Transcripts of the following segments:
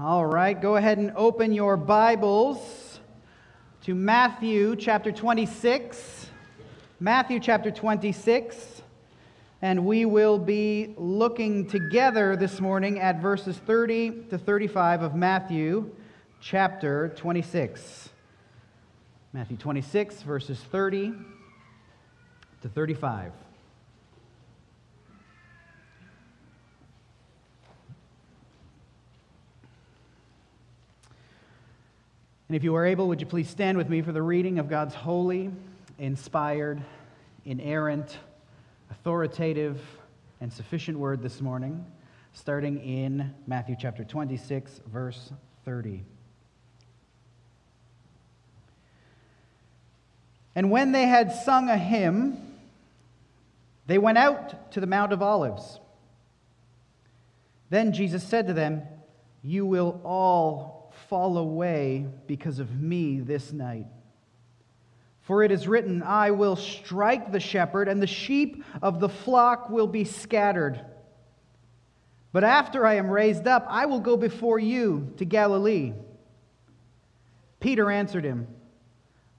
All right, go ahead and open your Bibles to Matthew chapter 26. Matthew chapter 26. And we will be looking together this morning at verses 30 to 35 of Matthew chapter 26. Matthew 26, verses 30 to 35. And if you are able, would you please stand with me for the reading of God's holy, inspired, inerrant, authoritative, and sufficient word this morning, starting in Matthew chapter 26, verse 30. And when they had sung a hymn, they went out to the Mount of Olives. Then Jesus said to them, You will all fall away because of me this night. For it is written, I will strike the shepherd, and the sheep of the flock will be scattered. But after I am raised up, I will go before you to Galilee. Peter answered him,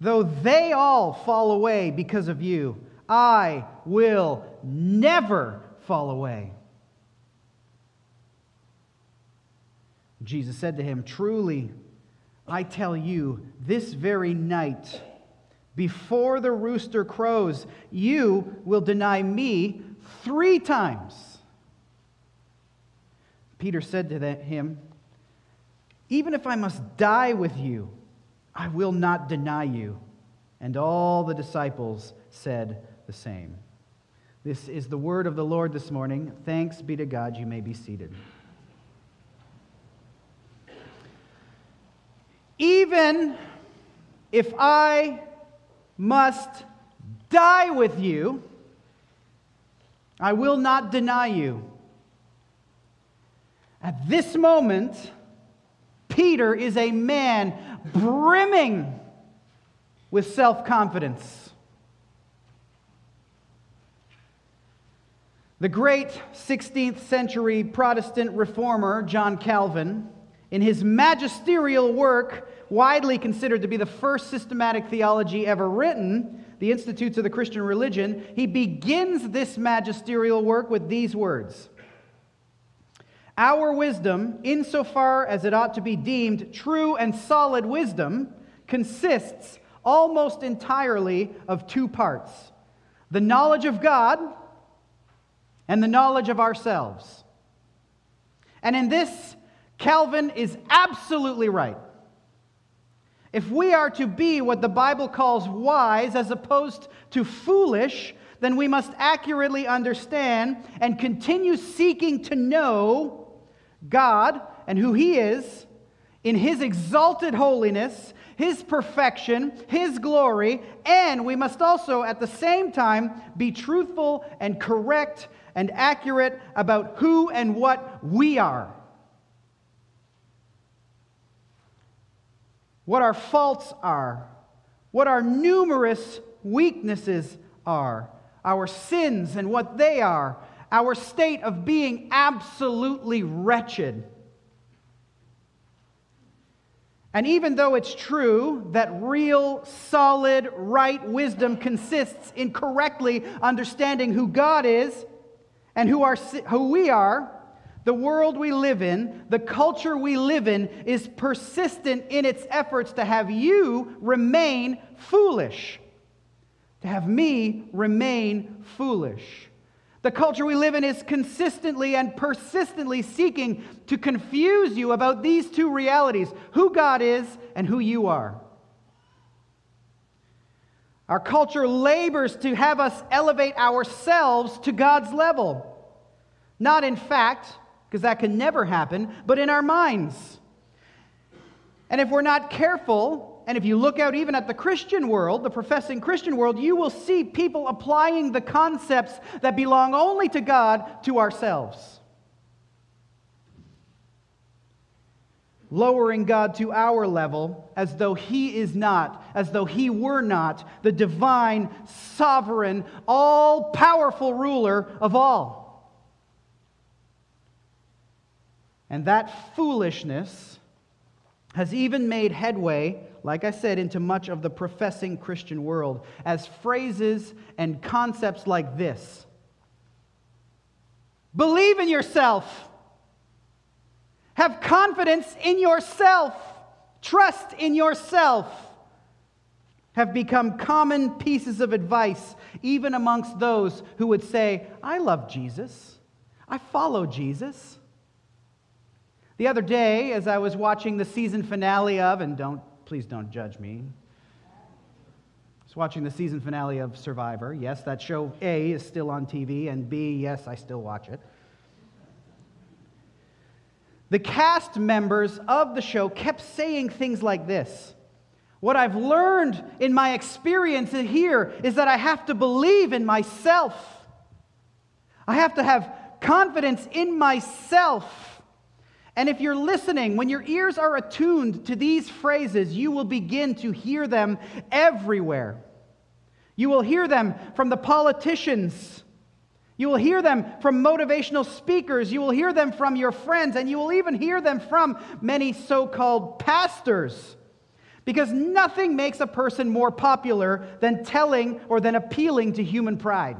Though they all fall away because of you, I will never fall away. Jesus said to him, Truly, I tell you, this very night, before the rooster crows, you will deny me three times. Peter said to him, Even if I must die with you, I will not deny you. And all the disciples said the same. This is the word of the Lord this morning. Thanks be to God. You may be seated. Even if I must die with you, I will not deny you. At this moment, Peter is a man brimming with self confidence. The great 16th century Protestant reformer, John Calvin, in his magisterial work, widely considered to be the first systematic theology ever written, the Institutes of the Christian Religion, he begins this magisterial work with these words Our wisdom, insofar as it ought to be deemed true and solid wisdom, consists almost entirely of two parts the knowledge of God and the knowledge of ourselves. And in this, Calvin is absolutely right. If we are to be what the Bible calls wise as opposed to foolish, then we must accurately understand and continue seeking to know God and who He is in His exalted holiness, His perfection, His glory, and we must also at the same time be truthful and correct and accurate about who and what we are. What our faults are, what our numerous weaknesses are, our sins and what they are, our state of being absolutely wretched. And even though it's true that real, solid, right wisdom consists in correctly understanding who God is and who, our, who we are, the world we live in, the culture we live in, is persistent in its efforts to have you remain foolish. To have me remain foolish. The culture we live in is consistently and persistently seeking to confuse you about these two realities who God is and who you are. Our culture labors to have us elevate ourselves to God's level. Not in fact, because that can never happen, but in our minds. And if we're not careful, and if you look out even at the Christian world, the professing Christian world, you will see people applying the concepts that belong only to God to ourselves. Lowering God to our level as though He is not, as though He were not the divine, sovereign, all powerful ruler of all. And that foolishness has even made headway, like I said, into much of the professing Christian world as phrases and concepts like this Believe in yourself. Have confidence in yourself. Trust in yourself. Have become common pieces of advice, even amongst those who would say, I love Jesus. I follow Jesus. The other day, as I was watching the season finale of, and don't, please don't judge me. I was watching the season finale of Survivor. Yes, that show A is still on TV, and B, yes, I still watch it. The cast members of the show kept saying things like this. What I've learned in my experience here is that I have to believe in myself. I have to have confidence in myself. And if you're listening, when your ears are attuned to these phrases, you will begin to hear them everywhere. You will hear them from the politicians. You will hear them from motivational speakers. You will hear them from your friends. And you will even hear them from many so called pastors. Because nothing makes a person more popular than telling or than appealing to human pride.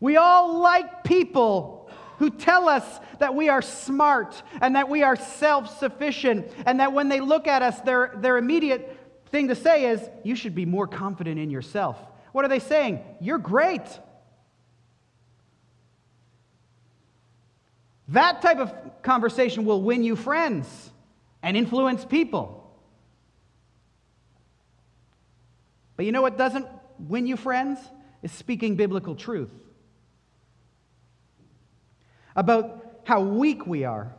We all like people who tell us that we are smart and that we are self sufficient, and that when they look at us, their, their immediate thing to say is, You should be more confident in yourself. What are they saying? You're great. That type of conversation will win you friends and influence people. But you know what doesn't win you friends? Is speaking biblical truth about how weak we are.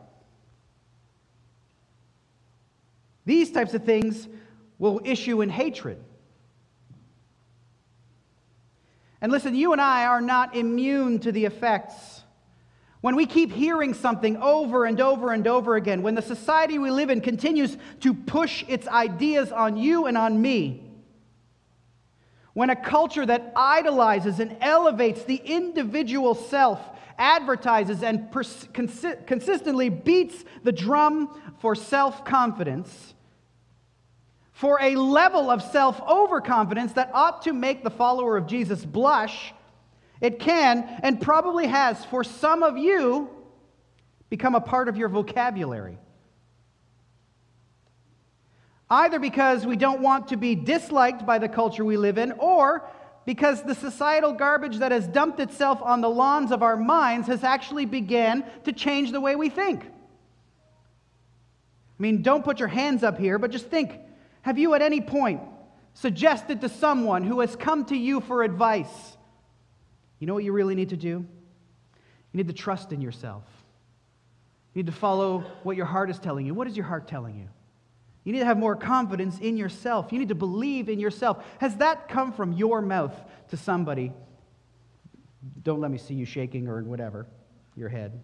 These types of things will issue in hatred. And listen, you and I are not immune to the effects. When we keep hearing something over and over and over again, when the society we live in continues to push its ideas on you and on me, when a culture that idolizes and elevates the individual self advertises and pers- consi- consistently beats the drum for self confidence, for a level of self overconfidence that ought to make the follower of Jesus blush, it can and probably has for some of you become a part of your vocabulary. Either because we don't want to be disliked by the culture we live in, or because the societal garbage that has dumped itself on the lawns of our minds has actually began to change the way we think. I mean, don't put your hands up here, but just think have you at any point suggested to someone who has come to you for advice, you know what you really need to do? You need to trust in yourself. You need to follow what your heart is telling you. What is your heart telling you? You need to have more confidence in yourself. You need to believe in yourself. Has that come from your mouth to somebody? Don't let me see you shaking or whatever, your head.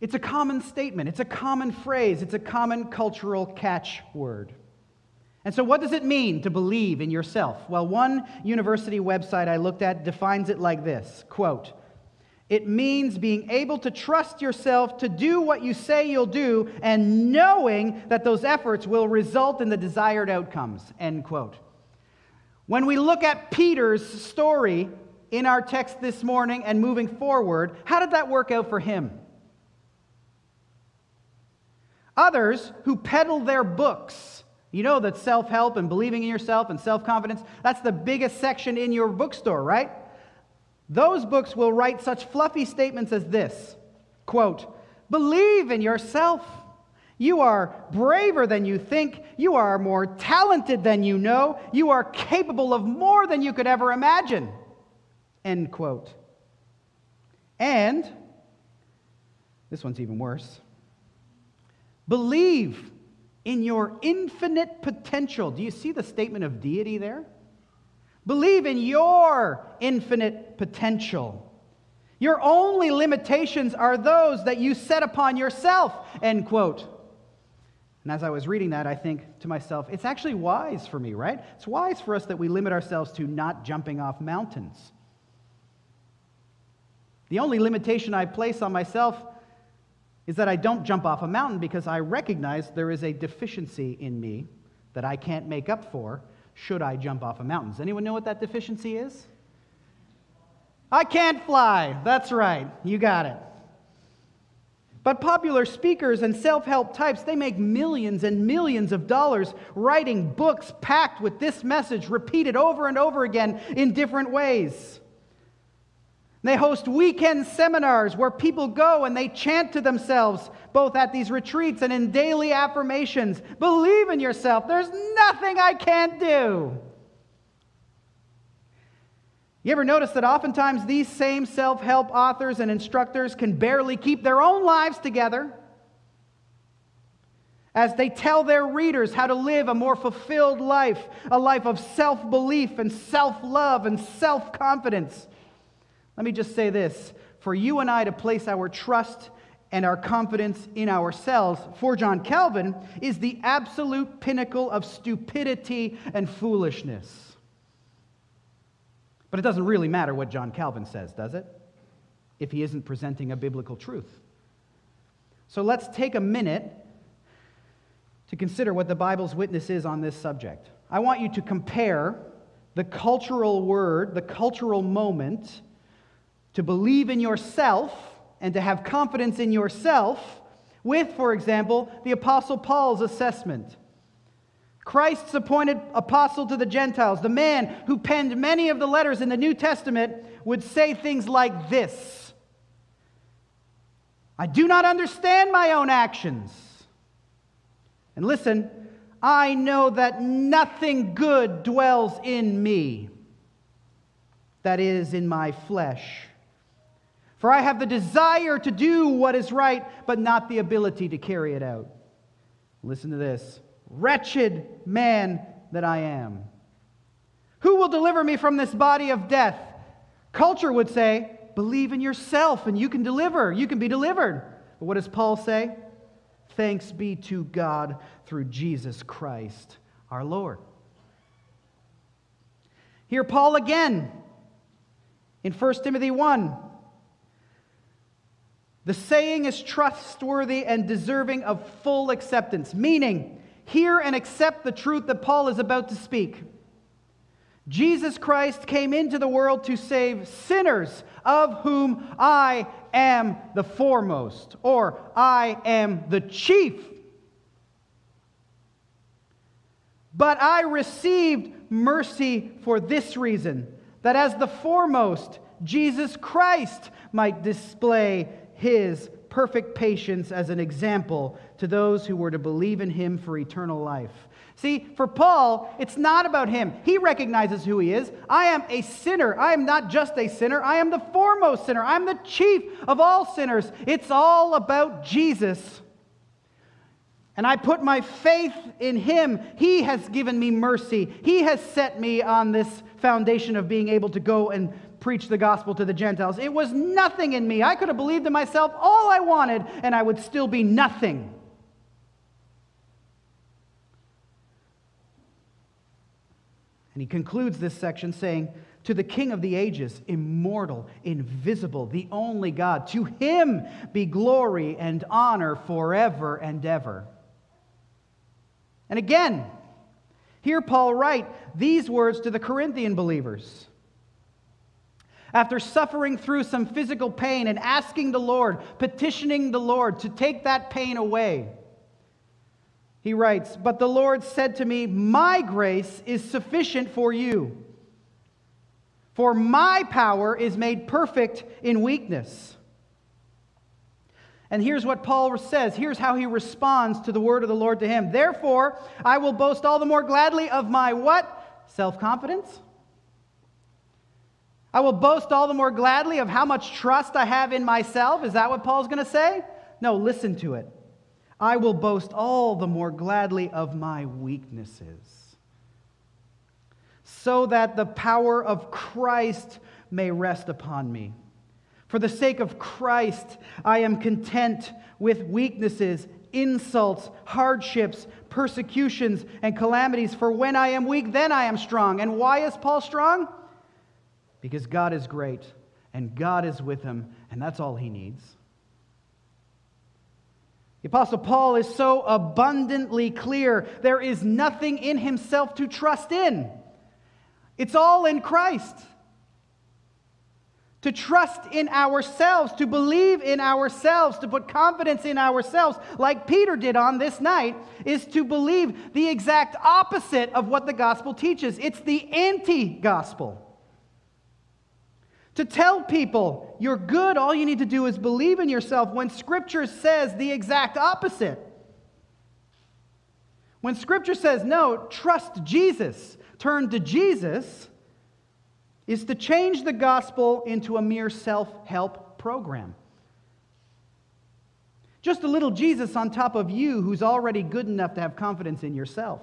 It's a common statement, it's a common phrase, it's a common cultural catchword. And so, what does it mean to believe in yourself? Well, one university website I looked at defines it like this quote, it means being able to trust yourself to do what you say you'll do and knowing that those efforts will result in the desired outcomes. End quote. When we look at Peter's story in our text this morning and moving forward, how did that work out for him? Others who peddle their books, you know that self help and believing in yourself and self confidence, that's the biggest section in your bookstore, right? Those books will write such fluffy statements as this quote, Believe in yourself. You are braver than you think. You are more talented than you know. You are capable of more than you could ever imagine. End quote. And, this one's even worse, believe in your infinite potential. Do you see the statement of deity there? Believe in your infinite potential. Your only limitations are those that you set upon yourself, end quote. And as I was reading that, I think to myself, it's actually wise for me, right? It's wise for us that we limit ourselves to not jumping off mountains. The only limitation I place on myself is that I don't jump off a mountain because I recognize there is a deficiency in me that I can't make up for should I jump off a mountain. Does anyone know what that deficiency is? I can't fly. That's right. You got it. But popular speakers and self help types, they make millions and millions of dollars writing books packed with this message, repeated over and over again in different ways. They host weekend seminars where people go and they chant to themselves, both at these retreats and in daily affirmations Believe in yourself. There's nothing I can't do. You ever notice that oftentimes these same self help authors and instructors can barely keep their own lives together as they tell their readers how to live a more fulfilled life, a life of self belief and self love and self confidence? Let me just say this for you and I to place our trust and our confidence in ourselves, for John Calvin, is the absolute pinnacle of stupidity and foolishness. But it doesn't really matter what John Calvin says, does it? If he isn't presenting a biblical truth. So let's take a minute to consider what the Bible's witness is on this subject. I want you to compare the cultural word, the cultural moment, to believe in yourself and to have confidence in yourself with, for example, the Apostle Paul's assessment. Christ's appointed apostle to the Gentiles, the man who penned many of the letters in the New Testament, would say things like this I do not understand my own actions. And listen, I know that nothing good dwells in me, that is, in my flesh. For I have the desire to do what is right, but not the ability to carry it out. Listen to this. Wretched man that I am. Who will deliver me from this body of death? Culture would say, believe in yourself and you can deliver. You can be delivered. But what does Paul say? Thanks be to God through Jesus Christ our Lord. Here, Paul again in 1 Timothy 1. The saying is trustworthy and deserving of full acceptance, meaning, hear and accept the truth that Paul is about to speak. Jesus Christ came into the world to save sinners, of whom I am the foremost, or I am the chief. But I received mercy for this reason that as the foremost, Jesus Christ might display his perfect patience as an example to those who were to believe in him for eternal life. See, for Paul, it's not about him. He recognizes who he is. I am a sinner. I am not just a sinner, I am the foremost sinner. I'm the chief of all sinners. It's all about Jesus. And I put my faith in him. He has given me mercy. He has set me on this foundation of being able to go and preach the gospel to the Gentiles. It was nothing in me. I could have believed in myself all I wanted, and I would still be nothing. And he concludes this section saying, To the King of the ages, immortal, invisible, the only God, to him be glory and honor forever and ever. And again, here Paul write these words to the Corinthian believers. After suffering through some physical pain and asking the Lord, petitioning the Lord to take that pain away, he writes, But the Lord said to me, My grace is sufficient for you, for my power is made perfect in weakness. And here's what Paul says. Here's how he responds to the word of the Lord to him. Therefore, I will boast all the more gladly of my what? Self confidence I will boast all the more gladly of how much trust I have in myself. Is that what Paul's going to say? No, listen to it. I will boast all the more gladly of my weaknesses, so that the power of Christ may rest upon me. For the sake of Christ, I am content with weaknesses, insults, hardships, persecutions, and calamities. For when I am weak, then I am strong. And why is Paul strong? Because God is great and God is with him, and that's all he needs. The Apostle Paul is so abundantly clear there is nothing in himself to trust in, it's all in Christ. To trust in ourselves, to believe in ourselves, to put confidence in ourselves, like Peter did on this night, is to believe the exact opposite of what the gospel teaches. It's the anti gospel. To tell people you're good, all you need to do is believe in yourself when Scripture says the exact opposite. When Scripture says, no, trust Jesus, turn to Jesus, is to change the gospel into a mere self help program. Just a little Jesus on top of you who's already good enough to have confidence in yourself.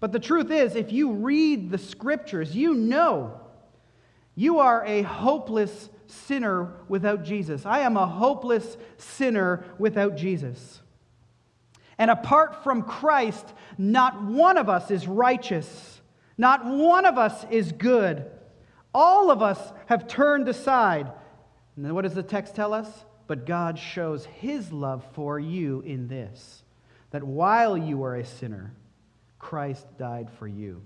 But the truth is, if you read the Scriptures, you know you are a hopeless sinner without Jesus. I am a hopeless sinner without Jesus. And apart from Christ, not one of us is righteous. Not one of us is good. All of us have turned aside. And then what does the text tell us? But God shows his love for you in this that while you were a sinner, Christ died for you.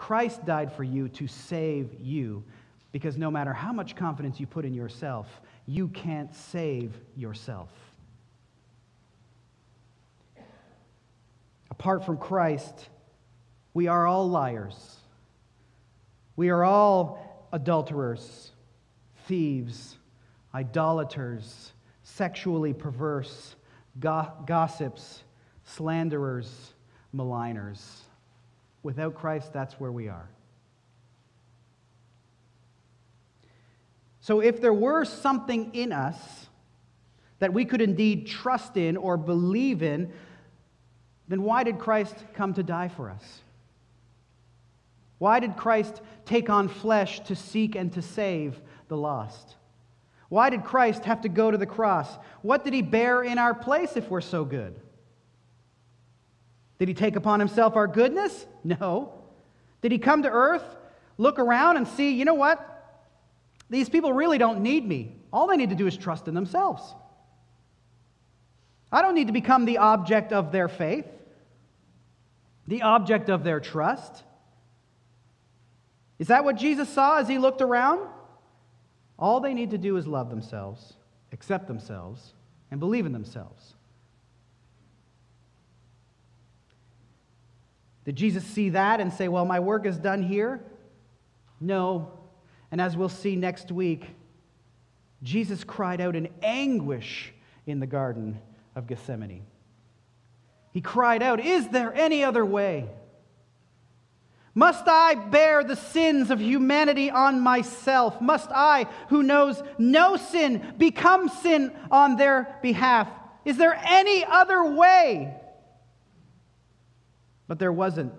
Christ died for you to save you because no matter how much confidence you put in yourself, you can't save yourself. Apart from Christ, we are all liars. We are all adulterers, thieves, idolaters, sexually perverse, go- gossips, slanderers, maligners. Without Christ, that's where we are. So, if there were something in us that we could indeed trust in or believe in, then why did Christ come to die for us? Why did Christ take on flesh to seek and to save the lost? Why did Christ have to go to the cross? What did he bear in our place if we're so good? Did he take upon himself our goodness? No. Did he come to earth, look around, and see, you know what? These people really don't need me. All they need to do is trust in themselves. I don't need to become the object of their faith, the object of their trust. Is that what Jesus saw as he looked around? All they need to do is love themselves, accept themselves, and believe in themselves. Did Jesus see that and say, Well, my work is done here? No. And as we'll see next week, Jesus cried out in anguish in the Garden of Gethsemane. He cried out, Is there any other way? Must I bear the sins of humanity on myself? Must I, who knows no sin, become sin on their behalf? Is there any other way? But there wasn't.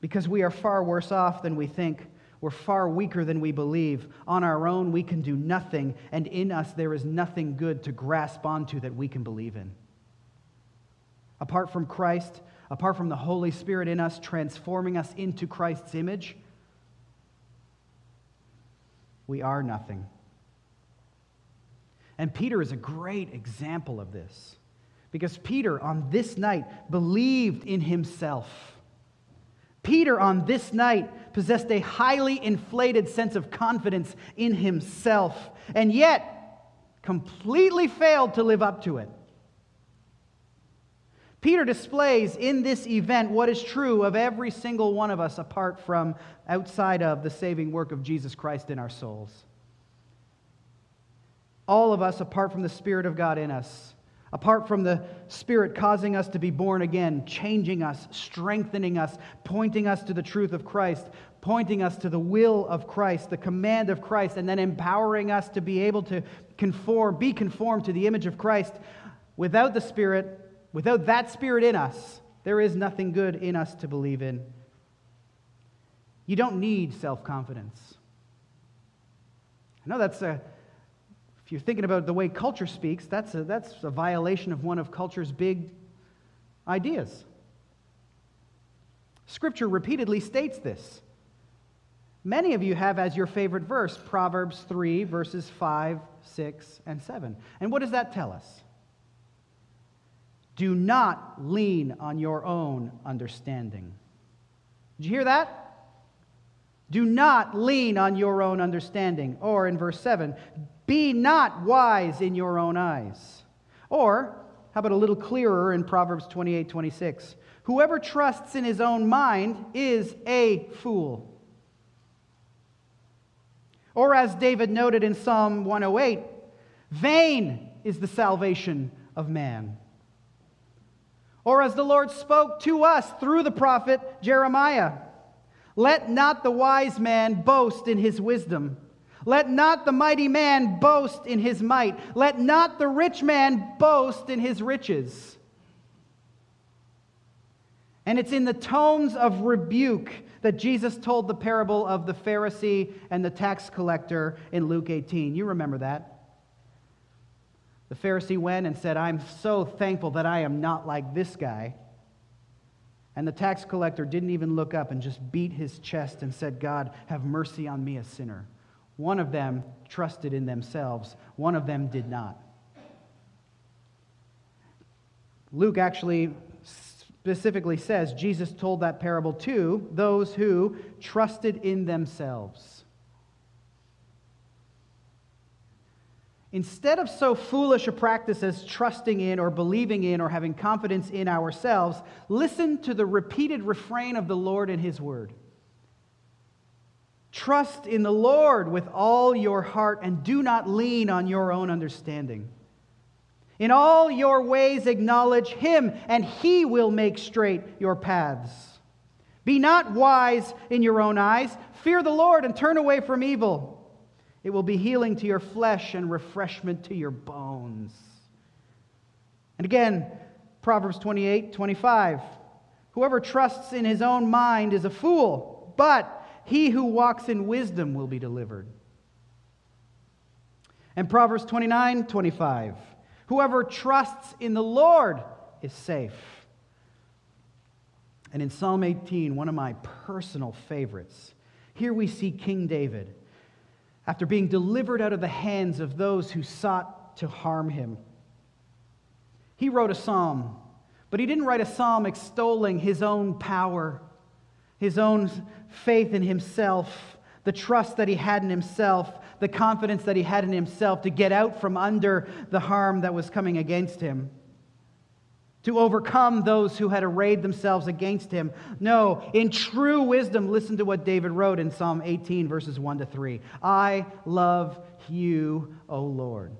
Because we are far worse off than we think. We're far weaker than we believe. On our own, we can do nothing, and in us, there is nothing good to grasp onto that we can believe in. Apart from Christ, apart from the Holy Spirit in us transforming us into Christ's image, we are nothing. And Peter is a great example of this. Because Peter, on this night, believed in himself. Peter, on this night, possessed a highly inflated sense of confidence in himself, and yet completely failed to live up to it. Peter displays in this event what is true of every single one of us apart from outside of the saving work of Jesus Christ in our souls. All of us, apart from the Spirit of God in us, Apart from the Spirit causing us to be born again, changing us, strengthening us, pointing us to the truth of Christ, pointing us to the will of Christ, the command of Christ, and then empowering us to be able to conform, be conformed to the image of Christ. Without the Spirit, without that Spirit in us, there is nothing good in us to believe in. You don't need self confidence. I know that's a if you're thinking about the way culture speaks, that's a, that's a violation of one of culture's big ideas. Scripture repeatedly states this. Many of you have as your favorite verse Proverbs 3, verses 5, 6, and 7. And what does that tell us? Do not lean on your own understanding. Did you hear that? Do not lean on your own understanding. Or in verse 7, be not wise in your own eyes. Or, how about a little clearer in Proverbs 28 26? Whoever trusts in his own mind is a fool. Or, as David noted in Psalm 108, vain is the salvation of man. Or, as the Lord spoke to us through the prophet Jeremiah, let not the wise man boast in his wisdom. Let not the mighty man boast in his might. Let not the rich man boast in his riches. And it's in the tones of rebuke that Jesus told the parable of the Pharisee and the tax collector in Luke 18. You remember that. The Pharisee went and said, I'm so thankful that I am not like this guy. And the tax collector didn't even look up and just beat his chest and said, God, have mercy on me, a sinner. One of them trusted in themselves, one of them did not. Luke actually specifically says Jesus told that parable to those who trusted in themselves. Instead of so foolish a practice as trusting in or believing in or having confidence in ourselves, listen to the repeated refrain of the Lord in His Word. Trust in the Lord with all your heart and do not lean on your own understanding. In all your ways, acknowledge him, and he will make straight your paths. Be not wise in your own eyes. Fear the Lord and turn away from evil. It will be healing to your flesh and refreshment to your bones. And again, Proverbs 28 25. Whoever trusts in his own mind is a fool, but he who walks in wisdom will be delivered. And Proverbs 29 25. Whoever trusts in the Lord is safe. And in Psalm 18, one of my personal favorites, here we see King David, after being delivered out of the hands of those who sought to harm him. He wrote a psalm, but he didn't write a psalm extolling his own power, his own faith in himself, the trust that he had in himself, the confidence that he had in himself to get out from under the harm that was coming against him, to overcome those who had arrayed themselves against him. No, in true wisdom, listen to what David wrote in Psalm 18, verses 1 to 3. I love you, O Lord.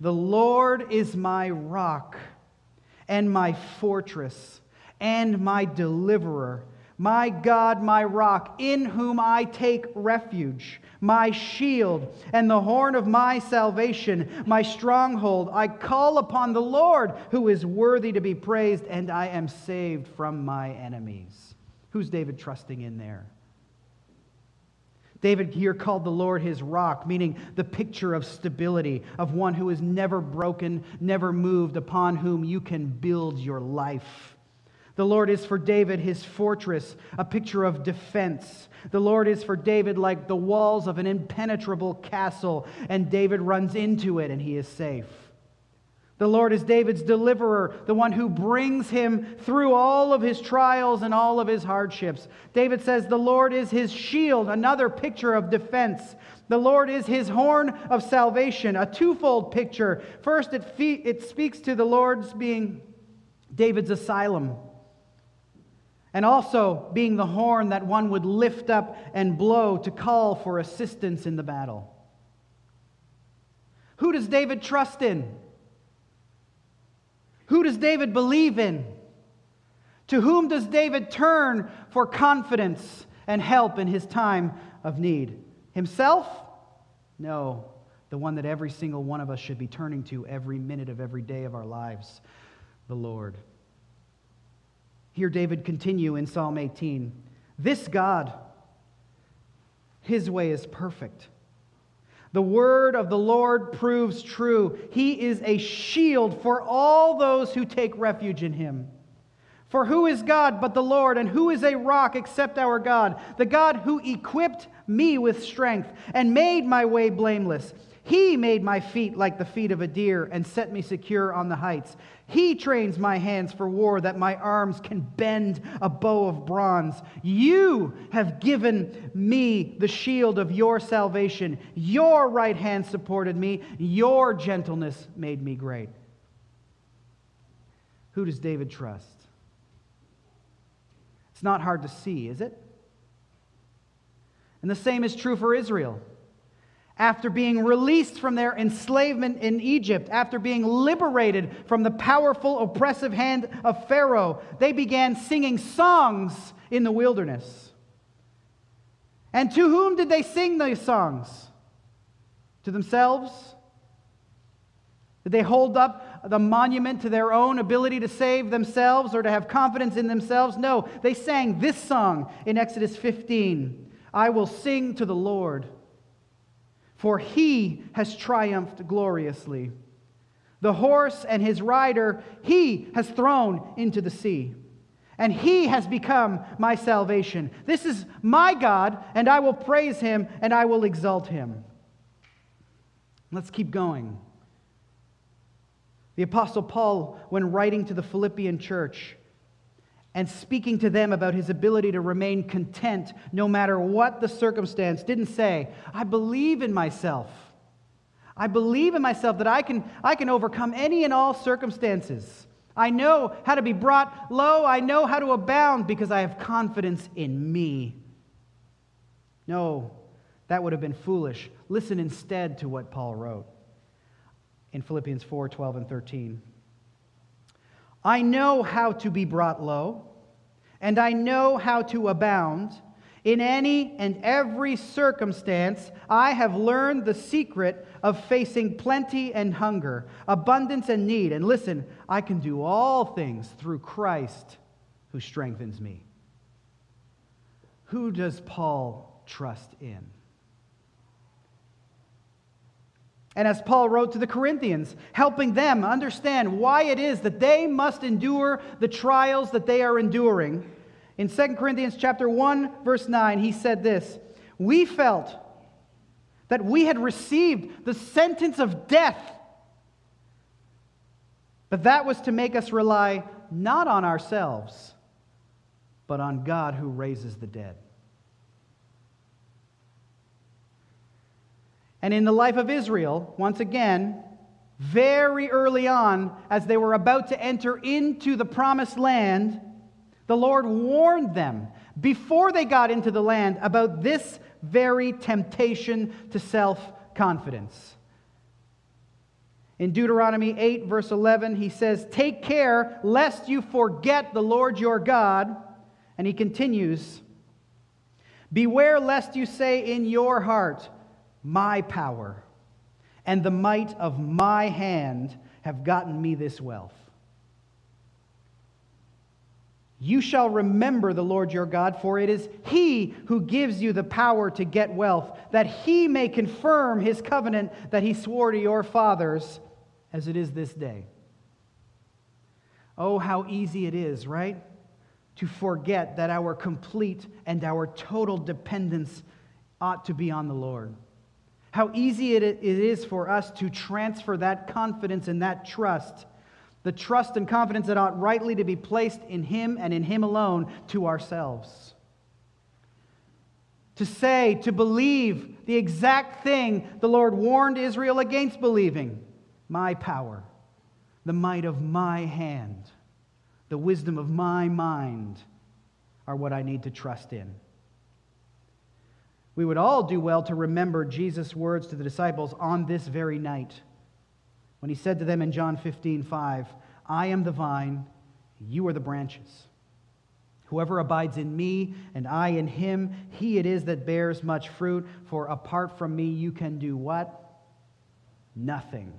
The Lord is my rock and my fortress and my deliverer my God, my rock, in whom I take refuge, my shield and the horn of my salvation, my stronghold. I call upon the Lord, who is worthy to be praised, and I am saved from my enemies. Who's David trusting in there? David here called the Lord his rock, meaning the picture of stability, of one who is never broken, never moved, upon whom you can build your life. The Lord is for David his fortress, a picture of defense. The Lord is for David like the walls of an impenetrable castle, and David runs into it and he is safe. The Lord is David's deliverer, the one who brings him through all of his trials and all of his hardships. David says, The Lord is his shield, another picture of defense. The Lord is his horn of salvation, a twofold picture. First, it, fe- it speaks to the Lord's being David's asylum and also being the horn that one would lift up and blow to call for assistance in the battle. Who does David trust in? Who does David believe in? To whom does David turn for confidence and help in his time of need? Himself? No, the one that every single one of us should be turning to every minute of every day of our lives the Lord. Hear David continue in Psalm 18. This God, his way is perfect. The word of the Lord proves true. He is a shield for all those who take refuge in him. For who is God but the Lord, and who is a rock except our God? The God who equipped me with strength and made my way blameless. He made my feet like the feet of a deer and set me secure on the heights. He trains my hands for war that my arms can bend a bow of bronze. You have given me the shield of your salvation. Your right hand supported me. Your gentleness made me great. Who does David trust? It's not hard to see, is it? And the same is true for Israel. After being released from their enslavement in Egypt, after being liberated from the powerful, oppressive hand of Pharaoh, they began singing songs in the wilderness. And to whom did they sing these songs? To themselves? Did they hold up the monument to their own ability to save themselves or to have confidence in themselves? No, they sang this song in Exodus 15 I will sing to the Lord, for he has triumphed gloriously. The horse and his rider he has thrown into the sea, and he has become my salvation. This is my God, and I will praise him and I will exalt him. Let's keep going. The Apostle Paul, when writing to the Philippian church and speaking to them about his ability to remain content no matter what the circumstance, didn't say, I believe in myself. I believe in myself that I can, I can overcome any and all circumstances. I know how to be brought low. I know how to abound because I have confidence in me. No, that would have been foolish. Listen instead to what Paul wrote in Philippians 4 12 and 13. I know how to be brought low, and I know how to abound. In any and every circumstance, I have learned the secret of facing plenty and hunger, abundance and need. And listen, I can do all things through Christ who strengthens me. Who does Paul trust in? And as Paul wrote to the Corinthians, helping them understand why it is that they must endure the trials that they are enduring. In 2 Corinthians chapter 1 verse 9, he said this, "We felt that we had received the sentence of death, but that was to make us rely not on ourselves, but on God who raises the dead." And in the life of Israel, once again, very early on, as they were about to enter into the promised land, the Lord warned them before they got into the land about this very temptation to self confidence. In Deuteronomy 8, verse 11, he says, Take care lest you forget the Lord your God. And he continues, Beware lest you say in your heart, my power and the might of my hand have gotten me this wealth. You shall remember the Lord your God, for it is He who gives you the power to get wealth, that He may confirm His covenant that He swore to your fathers, as it is this day. Oh, how easy it is, right? To forget that our complete and our total dependence ought to be on the Lord. How easy it is for us to transfer that confidence and that trust, the trust and confidence that ought rightly to be placed in Him and in Him alone, to ourselves. To say, to believe the exact thing the Lord warned Israel against believing my power, the might of my hand, the wisdom of my mind are what I need to trust in we would all do well to remember Jesus' words to the disciples on this very night when he said to them in John 15, 5, I am the vine, you are the branches. Whoever abides in me and I in him, he it is that bears much fruit, for apart from me you can do what? Nothing.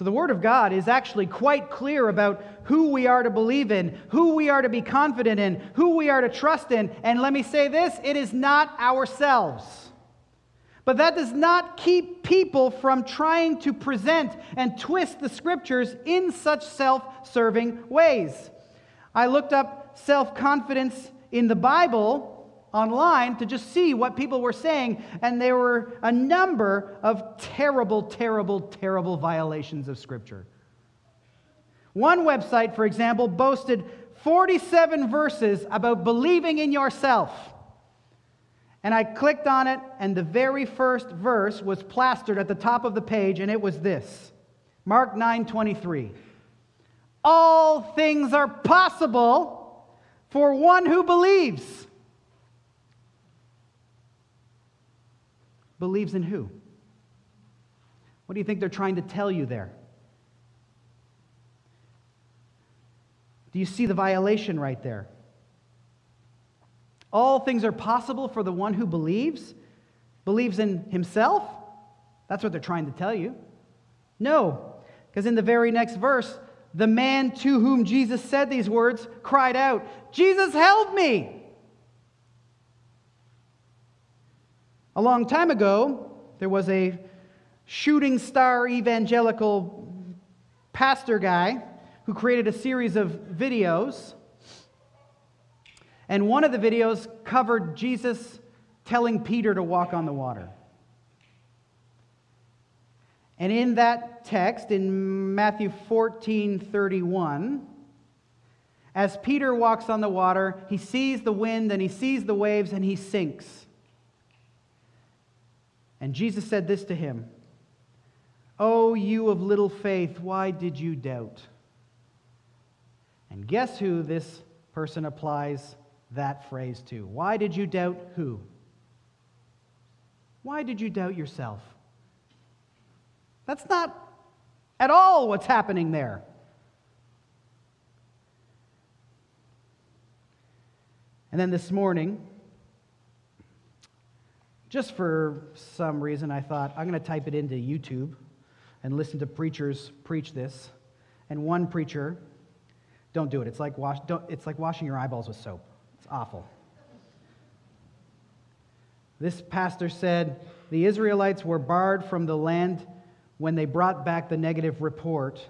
So the Word of God is actually quite clear about who we are to believe in, who we are to be confident in, who we are to trust in. And let me say this it is not ourselves. But that does not keep people from trying to present and twist the scriptures in such self serving ways. I looked up self confidence in the Bible online to just see what people were saying, and there were a number of terrible, terrible, terrible violations of Scripture. One website, for example, boasted 47 verses about believing in yourself. And I clicked on it, and the very first verse was plastered at the top of the page, and it was this Mark 9 23. All things are possible for one who believes. Believes in who? What do you think they're trying to tell you there? Do you see the violation right there? All things are possible for the one who believes, believes in himself. That's what they're trying to tell you. No, because in the very next verse, the man to whom Jesus said these words cried out, Jesus, help me! A long time ago, there was a shooting star evangelical pastor guy who created a series of videos and one of the videos covered Jesus telling Peter to walk on the water. And in that text, in Matthew 14 31, as Peter walks on the water, he sees the wind and he sees the waves and he sinks. And Jesus said this to him Oh, you of little faith, why did you doubt? And guess who this person applies that phrase to. Why did you doubt who? Why did you doubt yourself? That's not at all what's happening there. And then this morning, just for some reason, I thought I'm going to type it into YouTube and listen to preachers preach this. And one preacher, don't do it. It's like, wash, it's like washing your eyeballs with soap It's awful. This pastor said the Israelites were barred from the land when they brought back the negative report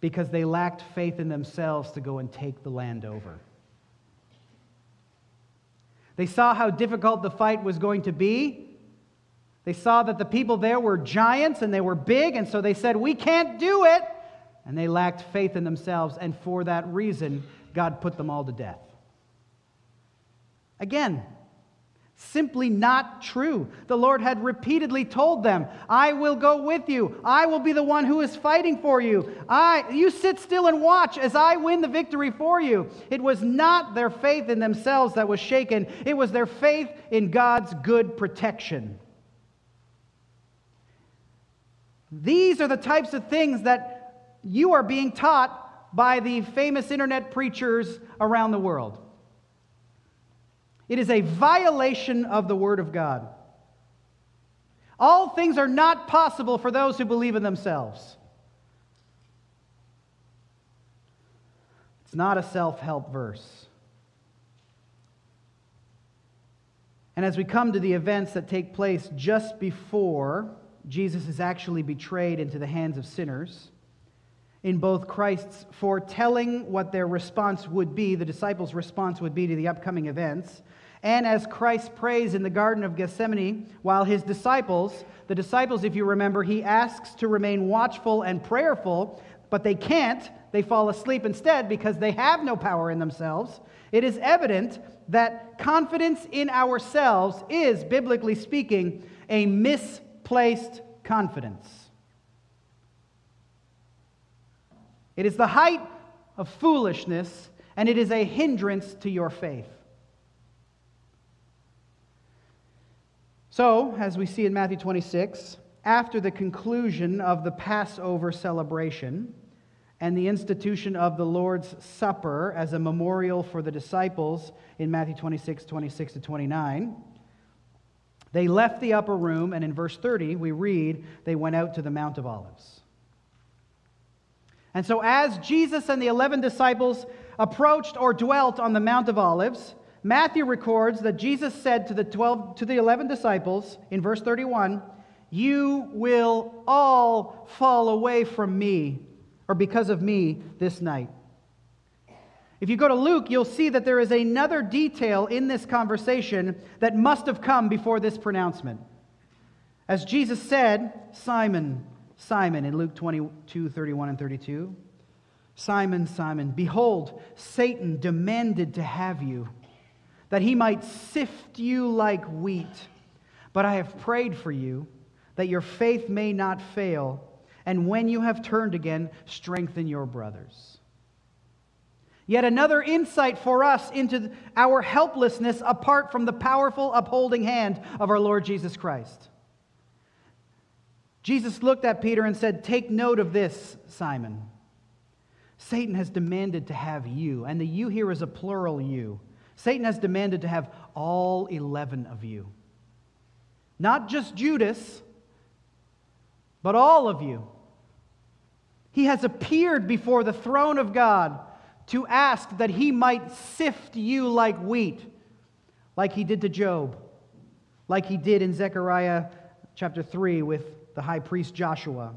because they lacked faith in themselves to go and take the land over. They saw how difficult the fight was going to be. They saw that the people there were giants and they were big, and so they said, We can't do it. And they lacked faith in themselves, and for that reason, God put them all to death. Again, simply not true. The Lord had repeatedly told them, I will go with you. I will be the one who is fighting for you. I you sit still and watch as I win the victory for you. It was not their faith in themselves that was shaken. It was their faith in God's good protection. These are the types of things that you are being taught by the famous internet preachers around the world. It is a violation of the Word of God. All things are not possible for those who believe in themselves. It's not a self help verse. And as we come to the events that take place just before Jesus is actually betrayed into the hands of sinners, in both Christ's foretelling what their response would be, the disciples' response would be to the upcoming events, and as Christ prays in the Garden of Gethsemane, while his disciples, the disciples, if you remember, he asks to remain watchful and prayerful, but they can't. They fall asleep instead because they have no power in themselves. It is evident that confidence in ourselves is, biblically speaking, a misplaced confidence. It is the height of foolishness, and it is a hindrance to your faith. So, as we see in Matthew 26, after the conclusion of the Passover celebration and the institution of the Lord's Supper as a memorial for the disciples in Matthew 26, 26 to 29, they left the upper room, and in verse 30, we read, they went out to the Mount of Olives. And so, as Jesus and the 11 disciples approached or dwelt on the Mount of Olives, Matthew records that Jesus said to the 12 to the 11 disciples in verse 31, "You will all fall away from me or because of me this night." If you go to Luke, you'll see that there is another detail in this conversation that must have come before this pronouncement. As Jesus said, Simon, Simon, in Luke 22, 31 and 32, Simon, Simon, behold, Satan demanded to have you, that he might sift you like wheat. But I have prayed for you, that your faith may not fail, and when you have turned again, strengthen your brothers. Yet another insight for us into our helplessness apart from the powerful upholding hand of our Lord Jesus Christ. Jesus looked at Peter and said, Take note of this, Simon. Satan has demanded to have you, and the you here is a plural you. Satan has demanded to have all 11 of you. Not just Judas, but all of you. He has appeared before the throne of God to ask that he might sift you like wheat, like he did to Job, like he did in Zechariah chapter 3 with the high priest Joshua.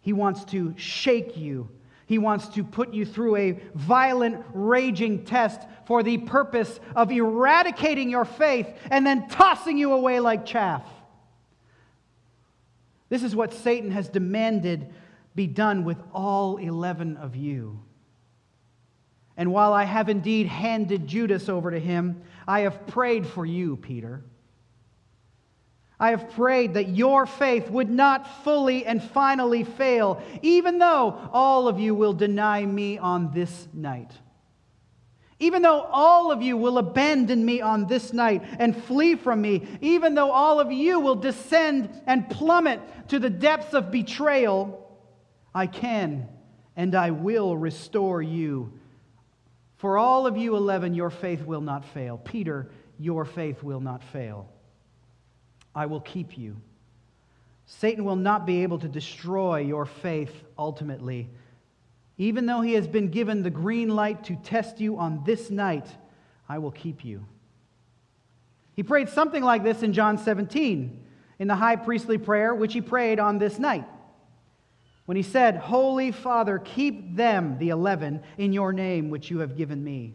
He wants to shake you. He wants to put you through a violent, raging test for the purpose of eradicating your faith and then tossing you away like chaff. This is what Satan has demanded be done with all 11 of you. And while I have indeed handed Judas over to him, I have prayed for you, Peter. I have prayed that your faith would not fully and finally fail, even though all of you will deny me on this night. Even though all of you will abandon me on this night and flee from me, even though all of you will descend and plummet to the depths of betrayal, I can and I will restore you. For all of you 11, your faith will not fail. Peter, your faith will not fail. I will keep you. Satan will not be able to destroy your faith ultimately. Even though he has been given the green light to test you on this night, I will keep you. He prayed something like this in John 17, in the high priestly prayer, which he prayed on this night. When he said, Holy Father, keep them, the eleven, in your name which you have given me.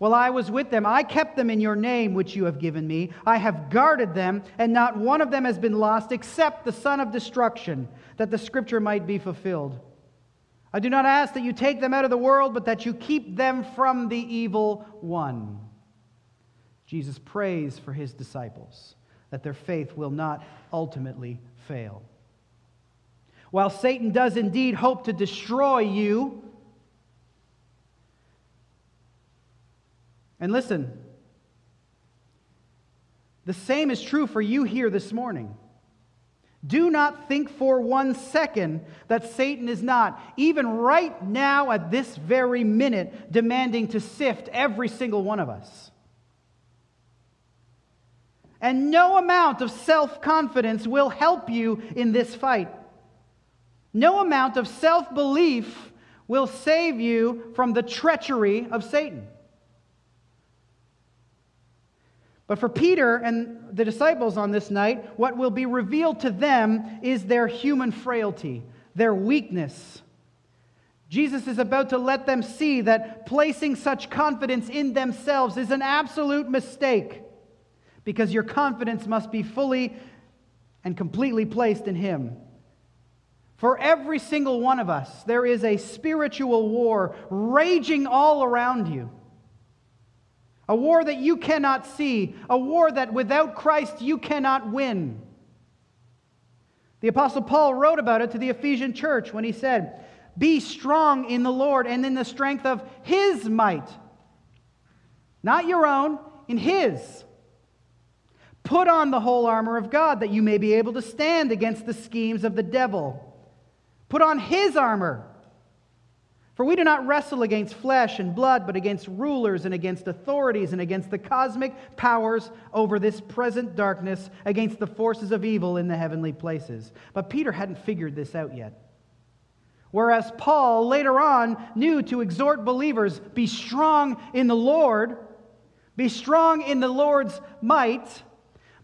While I was with them, I kept them in your name, which you have given me. I have guarded them, and not one of them has been lost except the son of destruction, that the scripture might be fulfilled. I do not ask that you take them out of the world, but that you keep them from the evil one. Jesus prays for his disciples that their faith will not ultimately fail. While Satan does indeed hope to destroy you, And listen, the same is true for you here this morning. Do not think for one second that Satan is not, even right now at this very minute, demanding to sift every single one of us. And no amount of self confidence will help you in this fight. No amount of self belief will save you from the treachery of Satan. But for Peter and the disciples on this night, what will be revealed to them is their human frailty, their weakness. Jesus is about to let them see that placing such confidence in themselves is an absolute mistake because your confidence must be fully and completely placed in Him. For every single one of us, there is a spiritual war raging all around you a war that you cannot see, a war that without Christ you cannot win. The Apostle Paul wrote about it to the Ephesian church when he said, Be strong in the Lord and in the strength of his might. Not your own, in his. Put on the whole armor of God that you may be able to stand against the schemes of the devil. Put on his armor for we do not wrestle against flesh and blood, but against rulers and against authorities and against the cosmic powers over this present darkness, against the forces of evil in the heavenly places. But Peter hadn't figured this out yet. Whereas Paul later on knew to exhort believers be strong in the Lord, be strong in the Lord's might,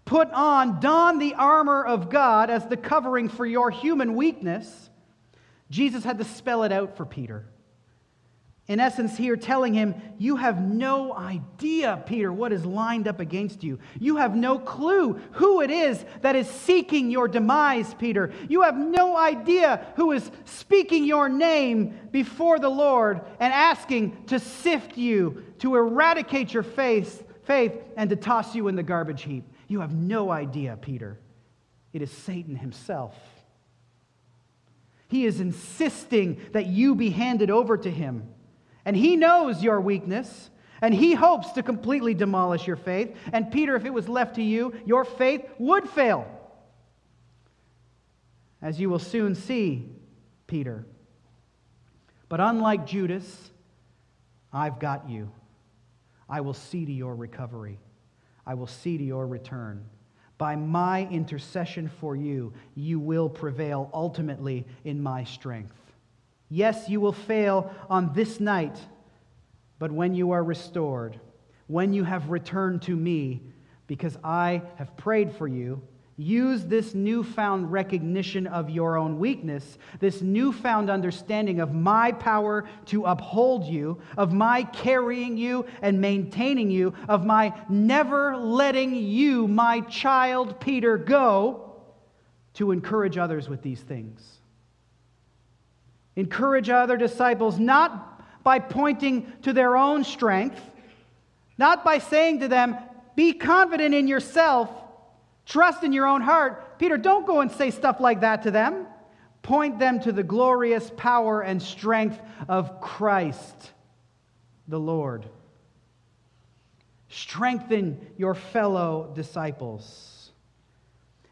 put on, don the armor of God as the covering for your human weakness. Jesus had to spell it out for Peter in essence, here telling him, You have no idea, Peter, what is lined up against you. You have no clue who it is that is seeking your demise, Peter. You have no idea who is speaking your name before the Lord and asking to sift you, to eradicate your faith, faith and to toss you in the garbage heap. You have no idea, Peter. It is Satan himself. He is insisting that you be handed over to him. And he knows your weakness, and he hopes to completely demolish your faith. And Peter, if it was left to you, your faith would fail. As you will soon see, Peter. But unlike Judas, I've got you. I will see to your recovery. I will see to your return. By my intercession for you, you will prevail ultimately in my strength. Yes, you will fail on this night, but when you are restored, when you have returned to me, because I have prayed for you, use this newfound recognition of your own weakness, this newfound understanding of my power to uphold you, of my carrying you and maintaining you, of my never letting you, my child Peter, go, to encourage others with these things. Encourage other disciples not by pointing to their own strength, not by saying to them, Be confident in yourself, trust in your own heart. Peter, don't go and say stuff like that to them. Point them to the glorious power and strength of Christ, the Lord. Strengthen your fellow disciples.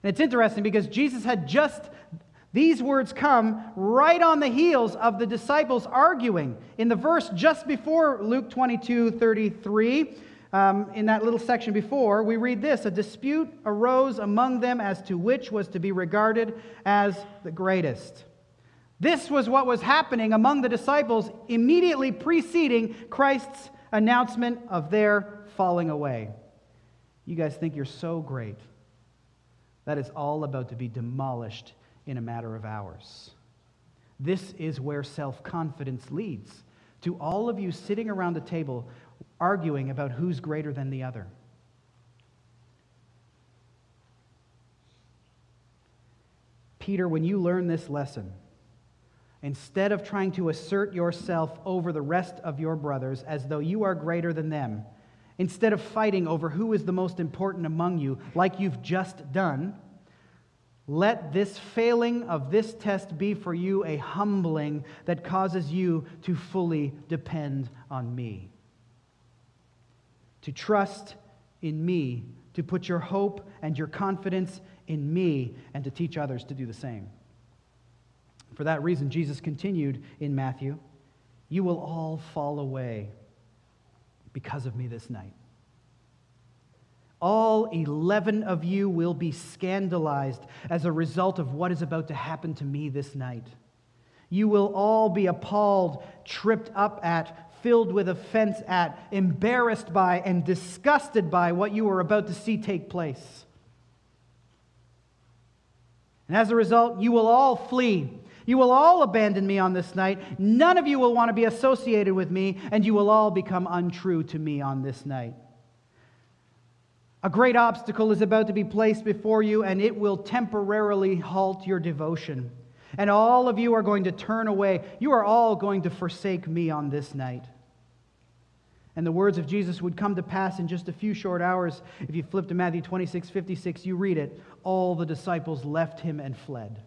And it's interesting because Jesus had just these words come right on the heels of the disciples arguing. In the verse just before Luke 22 33, um, in that little section before, we read this A dispute arose among them as to which was to be regarded as the greatest. This was what was happening among the disciples immediately preceding Christ's announcement of their falling away. You guys think you're so great. That is all about to be demolished in a matter of hours. This is where self confidence leads to all of you sitting around the table arguing about who's greater than the other. Peter, when you learn this lesson, instead of trying to assert yourself over the rest of your brothers as though you are greater than them, instead of fighting over who is the most important among you, like you've just done, let this failing of this test be for you a humbling that causes you to fully depend on me. To trust in me, to put your hope and your confidence in me, and to teach others to do the same. For that reason, Jesus continued in Matthew You will all fall away because of me this night. All 11 of you will be scandalized as a result of what is about to happen to me this night. You will all be appalled, tripped up at, filled with offense at, embarrassed by, and disgusted by what you are about to see take place. And as a result, you will all flee. You will all abandon me on this night. None of you will want to be associated with me, and you will all become untrue to me on this night. A great obstacle is about to be placed before you, and it will temporarily halt your devotion. And all of you are going to turn away. You are all going to forsake me on this night. And the words of Jesus would come to pass in just a few short hours. If you flip to Matthew 26, 56, you read it. All the disciples left him and fled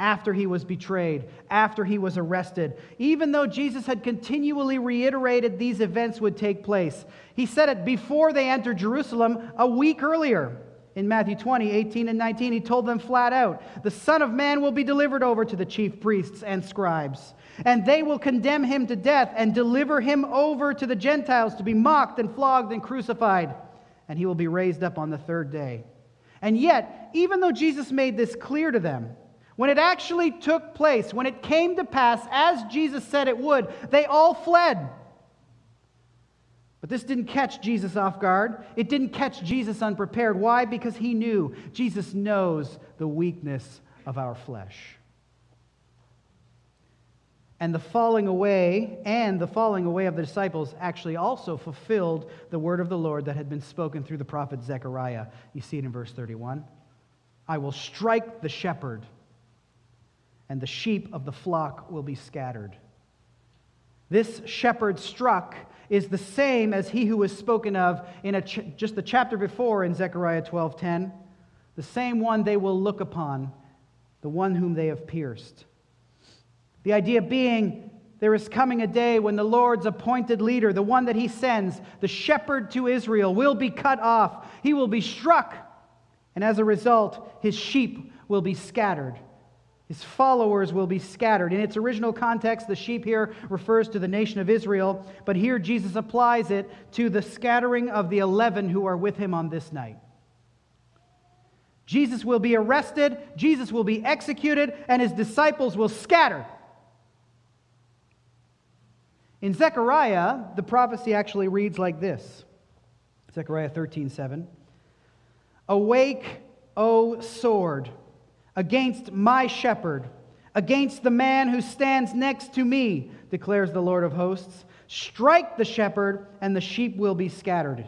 after he was betrayed, after he was arrested. Even though Jesus had continually reiterated these events would take place, he said it before they entered Jerusalem a week earlier. In Matthew 20, 18 and 19, he told them flat out The Son of Man will be delivered over to the chief priests and scribes, and they will condemn him to death and deliver him over to the Gentiles to be mocked and flogged and crucified, and he will be raised up on the third day. And yet, even though Jesus made this clear to them, when it actually took place, when it came to pass as Jesus said it would, they all fled. But this didn't catch Jesus off guard. It didn't catch Jesus unprepared. Why? Because he knew. Jesus knows the weakness of our flesh. And the falling away and the falling away of the disciples actually also fulfilled the word of the Lord that had been spoken through the prophet Zechariah. You see it in verse 31. I will strike the shepherd, and the sheep of the flock will be scattered. This shepherd struck is the same as he who was spoken of in ch- just the chapter before in Zechariah 12:10, the same one they will look upon, the one whom they have pierced. The idea being there is coming a day when the Lord's appointed leader, the one that he sends, the shepherd to Israel, will be cut off. He will be struck, and as a result, his sheep will be scattered. His followers will be scattered. In its original context, the sheep here refers to the nation of Israel, but here Jesus applies it to the scattering of the 11 who are with him on this night. Jesus will be arrested, Jesus will be executed, and his disciples will scatter. In Zechariah, the prophecy actually reads like this Zechariah 13 7. Awake, O sword against my shepherd, against the man who stands next to me, declares the Lord of hosts. Strike the shepherd, and the sheep will be scattered.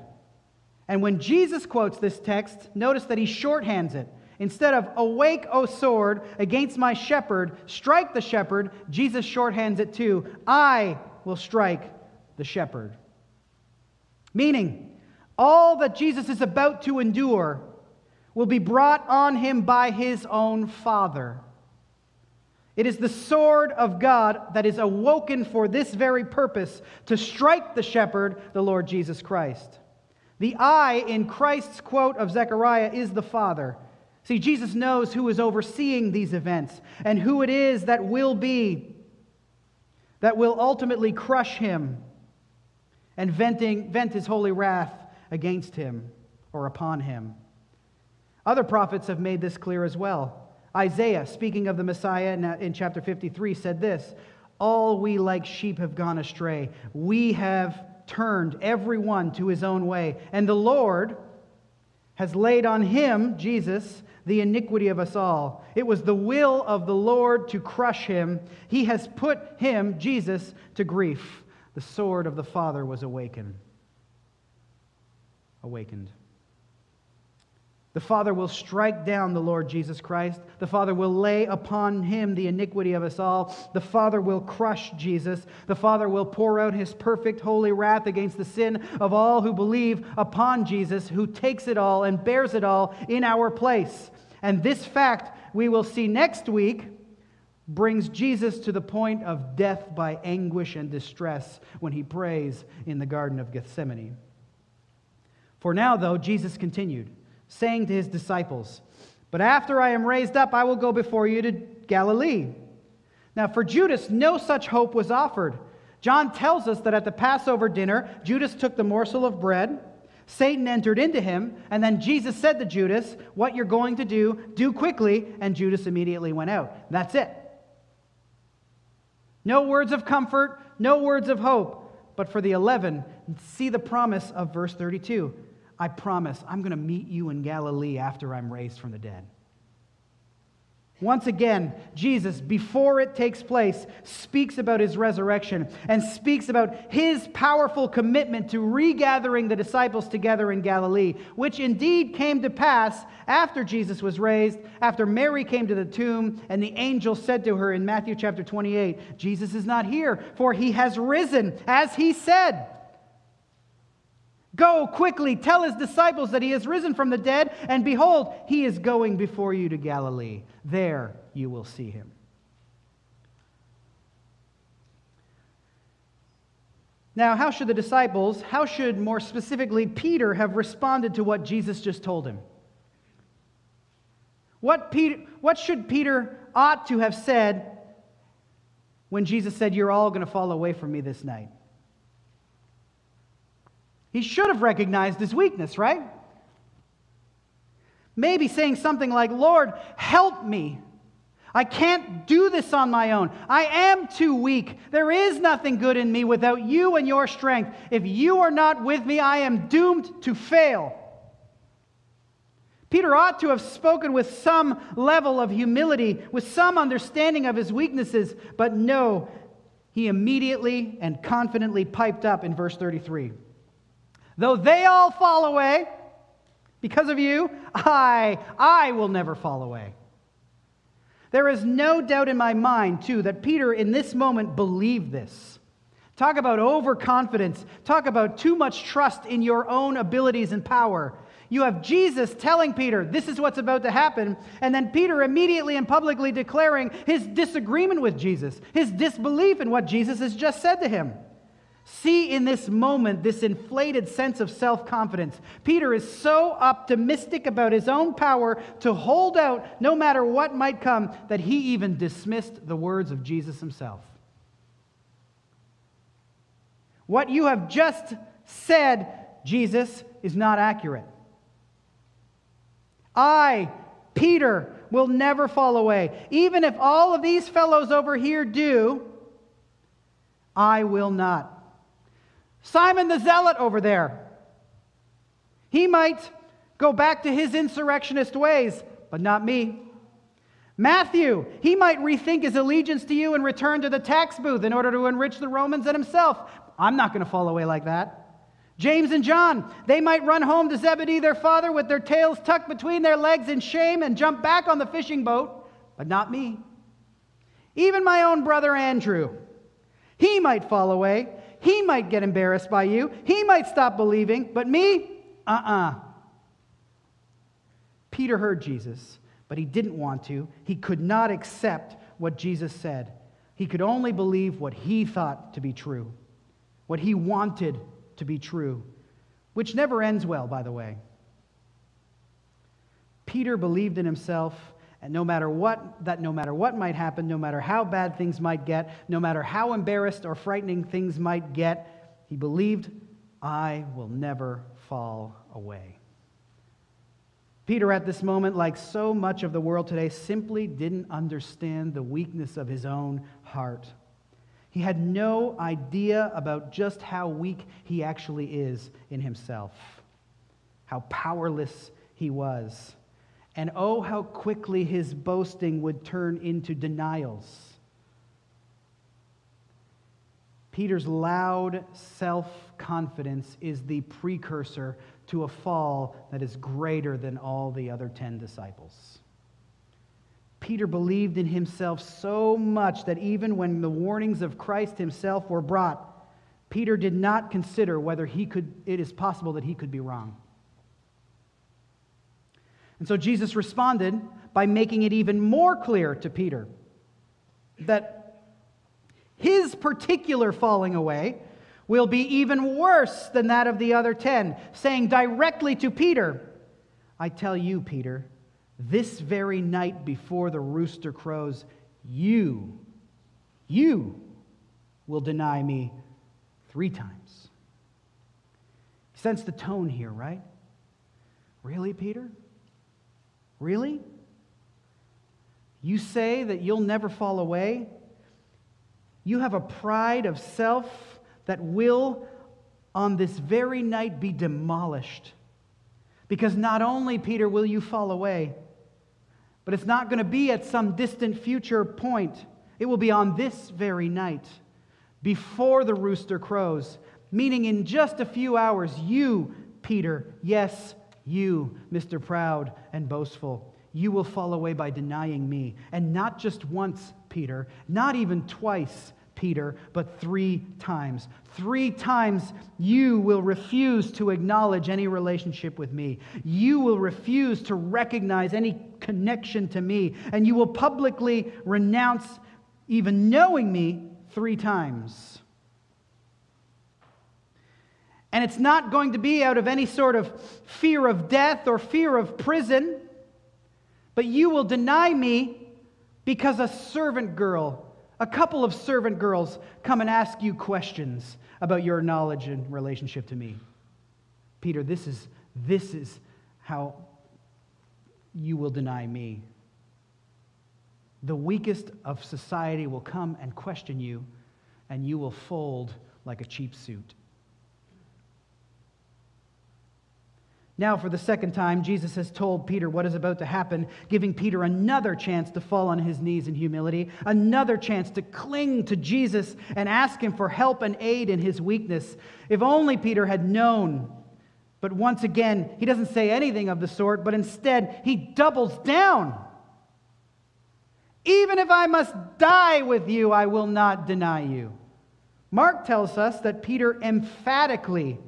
And when Jesus quotes this text, notice that he shorthands it. Instead of, Awake, O sword, against my shepherd, strike the shepherd, Jesus shorthands it too. I will strike the shepherd. Meaning, all that Jesus is about to endure will be brought on him by his own Father. It is the sword of God that is awoken for this very purpose to strike the shepherd, the Lord Jesus Christ. The I in Christ's quote of Zechariah is the Father. See, Jesus knows who is overseeing these events and who it is that will be, that will ultimately crush him and venting, vent his holy wrath against him or upon him. Other prophets have made this clear as well. Isaiah, speaking of the Messiah in, uh, in chapter 53, said this All we like sheep have gone astray. We have turned every one to his own way. And the Lord has laid on him, Jesus, the iniquity of us all. It was the will of the Lord to crush him. He has put him, Jesus, to grief. The sword of the Father was awakened. Awakened. The Father will strike down the Lord Jesus Christ. The Father will lay upon him the iniquity of us all. The Father will crush Jesus. The Father will pour out his perfect holy wrath against the sin of all who believe upon Jesus, who takes it all and bears it all in our place. And this fact we will see next week brings Jesus to the point of death by anguish and distress when he prays in the Garden of Gethsemane. For now, though, Jesus continued saying to his disciples, But after I am raised up, I will go before you to Galilee. Now, for Judas, no such hope was offered. John tells us that at the Passover dinner, Judas took the morsel of bread. Satan entered into him, and then Jesus said to Judas, What you're going to do, do quickly, and Judas immediately went out. That's it. No words of comfort, no words of hope. But for the 11, see the promise of verse 32 I promise I'm going to meet you in Galilee after I'm raised from the dead. Once again, Jesus, before it takes place, speaks about his resurrection and speaks about his powerful commitment to regathering the disciples together in Galilee, which indeed came to pass after Jesus was raised, after Mary came to the tomb, and the angel said to her in Matthew chapter 28 Jesus is not here, for he has risen, as he said. Go quickly, tell his disciples that he has risen from the dead, and behold, he is going before you to Galilee. There you will see him. Now, how should the disciples, how should more specifically Peter have responded to what Jesus just told him? What, Peter, what should Peter ought to have said when Jesus said, You're all going to fall away from me this night? He should have recognized his weakness, right? Maybe saying something like, Lord, help me. I can't do this on my own. I am too weak. There is nothing good in me without you and your strength. If you are not with me, I am doomed to fail. Peter ought to have spoken with some level of humility, with some understanding of his weaknesses, but no, he immediately and confidently piped up in verse 33. Though they all fall away because of you, I, I will never fall away. There is no doubt in my mind, too, that Peter in this moment believed this. Talk about overconfidence. Talk about too much trust in your own abilities and power. You have Jesus telling Peter, this is what's about to happen, and then Peter immediately and publicly declaring his disagreement with Jesus, his disbelief in what Jesus has just said to him. See in this moment this inflated sense of self confidence. Peter is so optimistic about his own power to hold out no matter what might come that he even dismissed the words of Jesus himself. What you have just said, Jesus, is not accurate. I, Peter, will never fall away. Even if all of these fellows over here do, I will not. Simon the Zealot over there. He might go back to his insurrectionist ways, but not me. Matthew, he might rethink his allegiance to you and return to the tax booth in order to enrich the Romans and himself. I'm not going to fall away like that. James and John, they might run home to Zebedee, their father, with their tails tucked between their legs in shame and jump back on the fishing boat, but not me. Even my own brother Andrew, he might fall away. He might get embarrassed by you. He might stop believing, but me, uh uh-uh. uh Peter heard Jesus, but he didn't want to. He could not accept what Jesus said. He could only believe what he thought to be true, what he wanted to be true, which never ends well, by the way. Peter believed in himself and no matter what, that no matter what might happen, no matter how bad things might get, no matter how embarrassed or frightening things might get, he believed, I will never fall away. Peter, at this moment, like so much of the world today, simply didn't understand the weakness of his own heart. He had no idea about just how weak he actually is in himself, how powerless he was. And oh, how quickly his boasting would turn into denials. Peter's loud self confidence is the precursor to a fall that is greater than all the other ten disciples. Peter believed in himself so much that even when the warnings of Christ himself were brought, Peter did not consider whether he could, it is possible that he could be wrong. And so Jesus responded by making it even more clear to Peter that his particular falling away will be even worse than that of the other ten, saying directly to Peter, I tell you, Peter, this very night before the rooster crows, you, you will deny me three times. sense the tone here, right? Really, Peter? Really? You say that you'll never fall away? You have a pride of self that will, on this very night, be demolished. Because not only, Peter, will you fall away, but it's not going to be at some distant future point. It will be on this very night, before the rooster crows, meaning in just a few hours, you, Peter, yes, you, Mr. Proud and Boastful, you will fall away by denying me. And not just once, Peter, not even twice, Peter, but three times. Three times you will refuse to acknowledge any relationship with me. You will refuse to recognize any connection to me. And you will publicly renounce even knowing me three times. And it's not going to be out of any sort of fear of death or fear of prison, but you will deny me because a servant girl, a couple of servant girls, come and ask you questions about your knowledge and relationship to me. Peter, this is, this is how you will deny me. the weakest of society will come and question you, and you will fold like a cheap suit. Now, for the second time, Jesus has told Peter what is about to happen, giving Peter another chance to fall on his knees in humility, another chance to cling to Jesus and ask him for help and aid in his weakness. If only Peter had known. But once again, he doesn't say anything of the sort, but instead, he doubles down. Even if I must die with you, I will not deny you. Mark tells us that Peter emphatically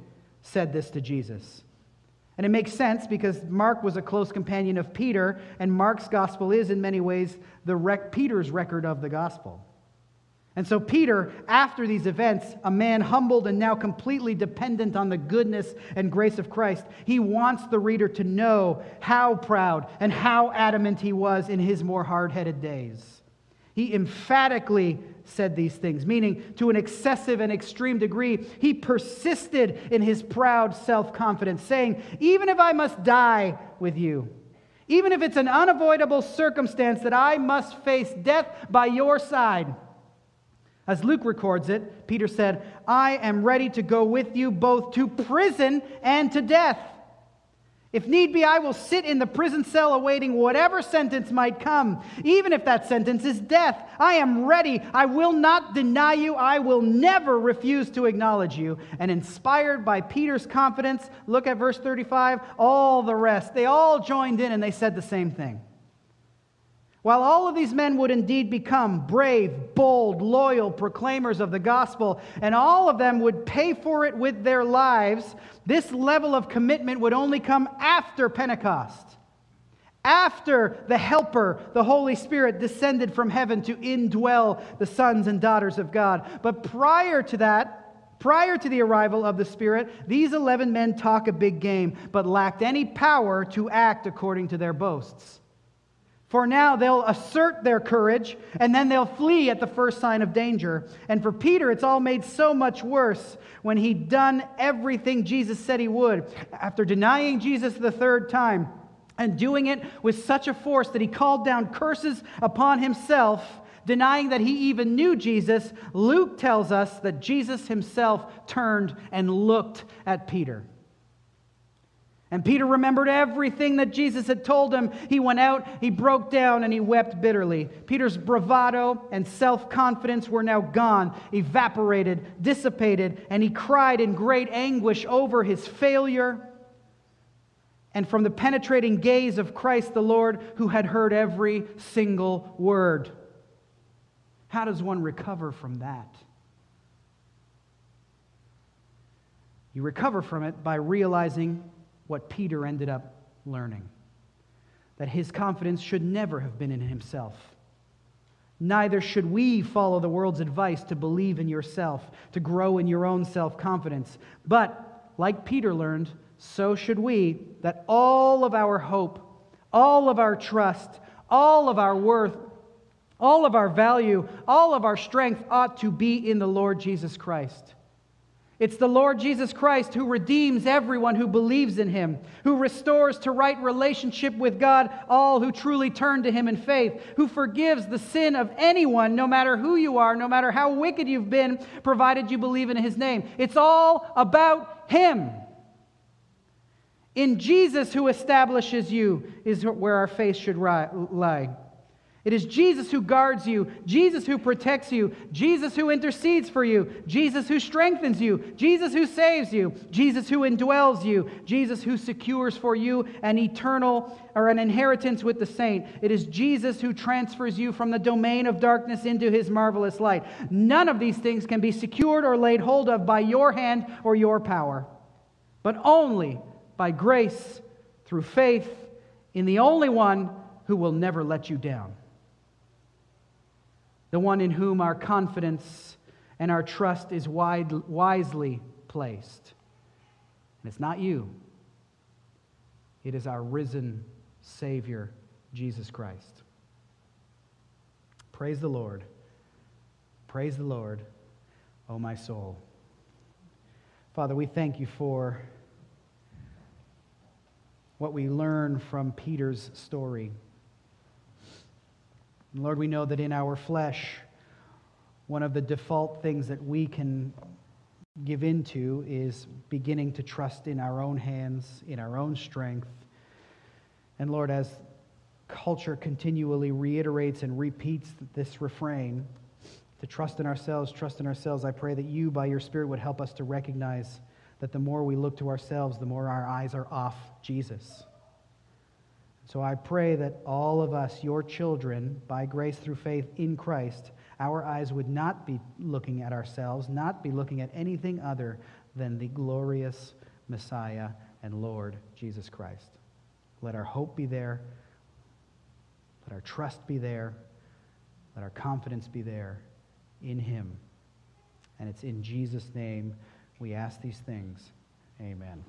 said this to Jesus. And it makes sense because Mark was a close companion of Peter, and Mark's gospel is, in many ways, the rec- Peter's record of the gospel. And so, Peter, after these events, a man humbled and now completely dependent on the goodness and grace of Christ, he wants the reader to know how proud and how adamant he was in his more hard headed days. He emphatically said these things, meaning to an excessive and extreme degree, he persisted in his proud self confidence, saying, Even if I must die with you, even if it's an unavoidable circumstance that I must face death by your side, as Luke records it, Peter said, I am ready to go with you both to prison and to death. If need be, I will sit in the prison cell awaiting whatever sentence might come, even if that sentence is death. I am ready. I will not deny you. I will never refuse to acknowledge you. And inspired by Peter's confidence, look at verse 35, all the rest, they all joined in and they said the same thing. While all of these men would indeed become brave, bold, loyal proclaimers of the gospel, and all of them would pay for it with their lives, this level of commitment would only come after Pentecost. After the Helper, the Holy Spirit, descended from heaven to indwell the sons and daughters of God. But prior to that, prior to the arrival of the Spirit, these 11 men talk a big game, but lacked any power to act according to their boasts. For now they'll assert their courage and then they'll flee at the first sign of danger. And for Peter, it's all made so much worse when he'd done everything Jesus said he would. After denying Jesus the third time and doing it with such a force that he called down curses upon himself, denying that he even knew Jesus, Luke tells us that Jesus himself turned and looked at Peter. And Peter remembered everything that Jesus had told him. He went out, he broke down, and he wept bitterly. Peter's bravado and self confidence were now gone, evaporated, dissipated, and he cried in great anguish over his failure. And from the penetrating gaze of Christ the Lord, who had heard every single word. How does one recover from that? You recover from it by realizing what Peter ended up learning that his confidence should never have been in himself. Neither should we follow the world's advice to believe in yourself, to grow in your own self confidence. But, like Peter learned, so should we, that all of our hope, all of our trust, all of our worth, all of our value, all of our strength ought to be in the Lord Jesus Christ. It's the Lord Jesus Christ who redeems everyone who believes in him, who restores to right relationship with God all who truly turn to him in faith, who forgives the sin of anyone, no matter who you are, no matter how wicked you've been, provided you believe in his name. It's all about him. In Jesus, who establishes you, is where our faith should lie. It is Jesus who guards you, Jesus who protects you, Jesus who intercedes for you, Jesus who strengthens you, Jesus who saves you, Jesus who indwells you, Jesus who secures for you an eternal or an inheritance with the saint. It is Jesus who transfers you from the domain of darkness into his marvelous light. None of these things can be secured or laid hold of by your hand or your power, but only by grace through faith in the only one who will never let you down the one in whom our confidence and our trust is wide, wisely placed. And it's not you, it is our risen Savior, Jesus Christ. Praise the Lord. Praise the Lord, O oh my soul. Father, we thank you for what we learn from Peter's story. And Lord, we know that in our flesh, one of the default things that we can give into is beginning to trust in our own hands, in our own strength. And Lord, as culture continually reiterates and repeats this refrain, to trust in ourselves, trust in ourselves, I pray that you, by your Spirit, would help us to recognize that the more we look to ourselves, the more our eyes are off Jesus. So I pray that all of us, your children, by grace through faith in Christ, our eyes would not be looking at ourselves, not be looking at anything other than the glorious Messiah and Lord Jesus Christ. Let our hope be there. Let our trust be there. Let our confidence be there in Him. And it's in Jesus' name we ask these things. Amen.